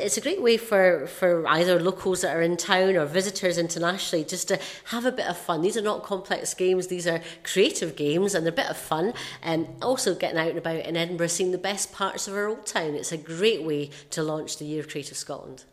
It's a great way for, for either locals that are in town or visitors internationally just to have a bit of fun. These are not complex games, these are creative games and they're a bit of fun. And also getting out and about in Edinburgh, seeing the best parts of our old town. It's a great way to launch the Year of Creative Scotland.